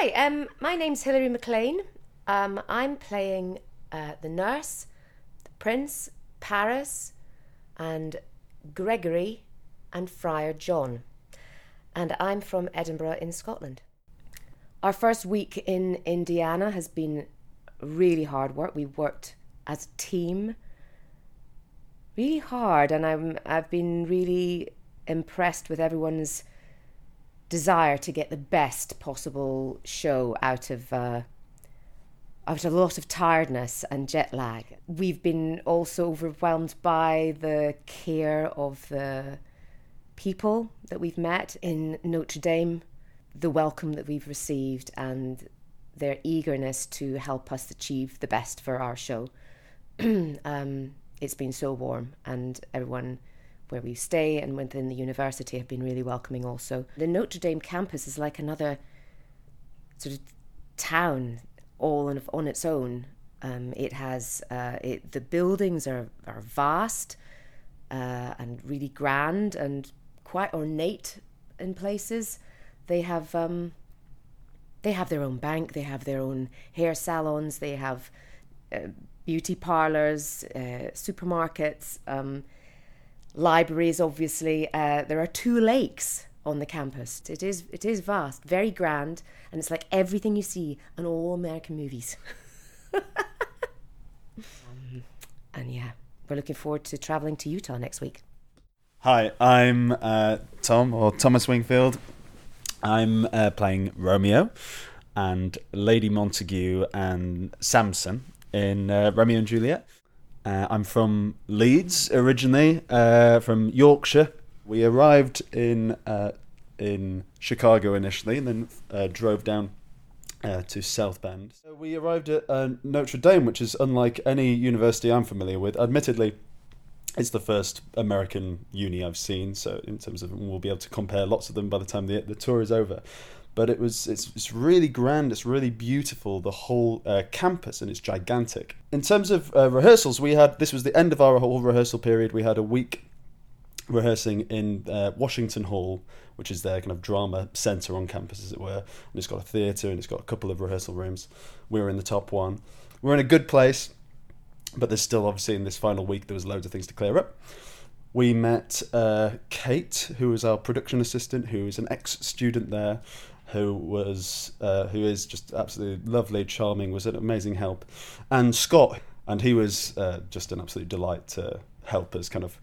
Hi, um, my name's Hilary Maclean. Um, I'm playing uh, the nurse, the prince, Paris, and Gregory, and Friar John. And I'm from Edinburgh in Scotland. Our first week in Indiana has been really hard work. We worked as a team really hard, and I'm, I've been really impressed with everyone's desire to get the best possible show out of uh, out of a lot of tiredness and jet lag. We've been also overwhelmed by the care of the people that we've met in Notre Dame, the welcome that we've received, and their eagerness to help us achieve the best for our show. um, it's been so warm, and everyone where we stay and within the university have been really welcoming also. The Notre Dame campus is like another sort of town all on, on its own. Um, it has uh, it, the buildings are are vast uh, and really grand and quite ornate in places. They have um, they have their own bank. They have their own hair salons. They have uh, beauty parlors, uh, supermarkets. Um, libraries, obviously. Uh, there are two lakes on the campus. It is it is vast, very grand, and it's like everything you see in all American movies. and yeah, we're looking forward to traveling to Utah next week. Hi, I'm uh, Tom or Thomas Wingfield. I'm uh, playing Romeo and Lady Montague and Samson in uh, Romeo and Juliet. Uh, I'm from Leeds originally, uh, from Yorkshire. We arrived in uh, in Chicago initially, and then uh, drove down uh, to South Bend. So we arrived at uh, Notre Dame, which is unlike any university I'm familiar with. Admittedly, it's the first American uni I've seen, so in terms of we'll be able to compare lots of them by the time the the tour is over but it was it's, it's really grand it's really beautiful the whole uh, campus and it's gigantic. In terms of uh, rehearsals we had this was the end of our whole rehearsal period. We had a week rehearsing in uh, washington hall which is their kind of drama center on campus as it were. And it's got a theater and it's got a couple of rehearsal rooms. We were in the top one. We're in a good place but there's still obviously in this final week there was loads of things to clear up. We met uh, Kate, who was our production assistant, who is an ex student there, who was uh, who is just absolutely lovely, charming, was an amazing help, and Scott, and he was uh, just an absolute delight to help us kind of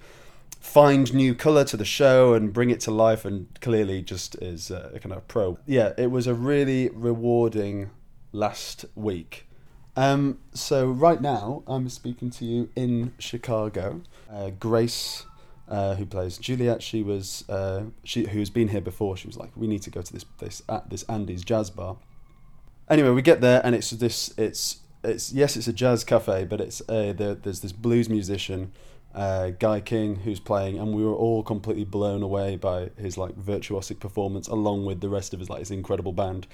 find new color to the show and bring it to life, and clearly just is a kind of pro. Yeah, it was a really rewarding last week. Um, so right now I'm speaking to you in Chicago. Uh, Grace uh, who plays Juliet. She was uh, she who's been here before. She was like, we need to go to this this at this Andy's jazz bar. Anyway, we get there and it's this it's it's yes it's a jazz cafe, but it's a, there, there's this blues musician. Uh, Guy King, who's playing, and we were all completely blown away by his like virtuosic performance, along with the rest of his like his incredible band.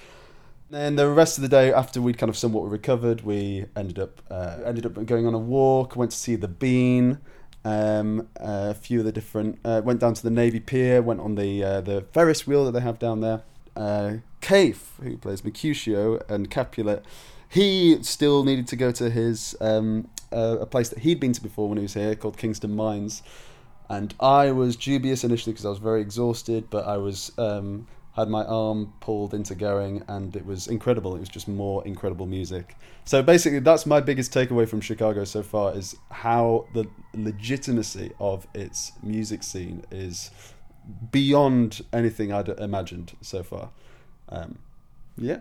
And the rest of the day, after we'd kind of somewhat recovered, we ended up uh, ended up going on a walk. Went to see the Bean, um, a few of the different uh, went down to the Navy Pier, went on the uh, the Ferris wheel that they have down there. Uh, Kaif, who plays Mercutio and Capulet, he still needed to go to his um, uh, a place that he'd been to before when he was here called Kingston Mines, and I was dubious initially because I was very exhausted, but I was um, had my arm pulled into going and it was incredible. It was just more incredible music. So basically that's my biggest takeaway from chicago so far is how the legitimacy of its music scene is beyond anything i'd imagined so far. Um, yeah